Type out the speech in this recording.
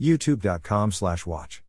youtube.com/watch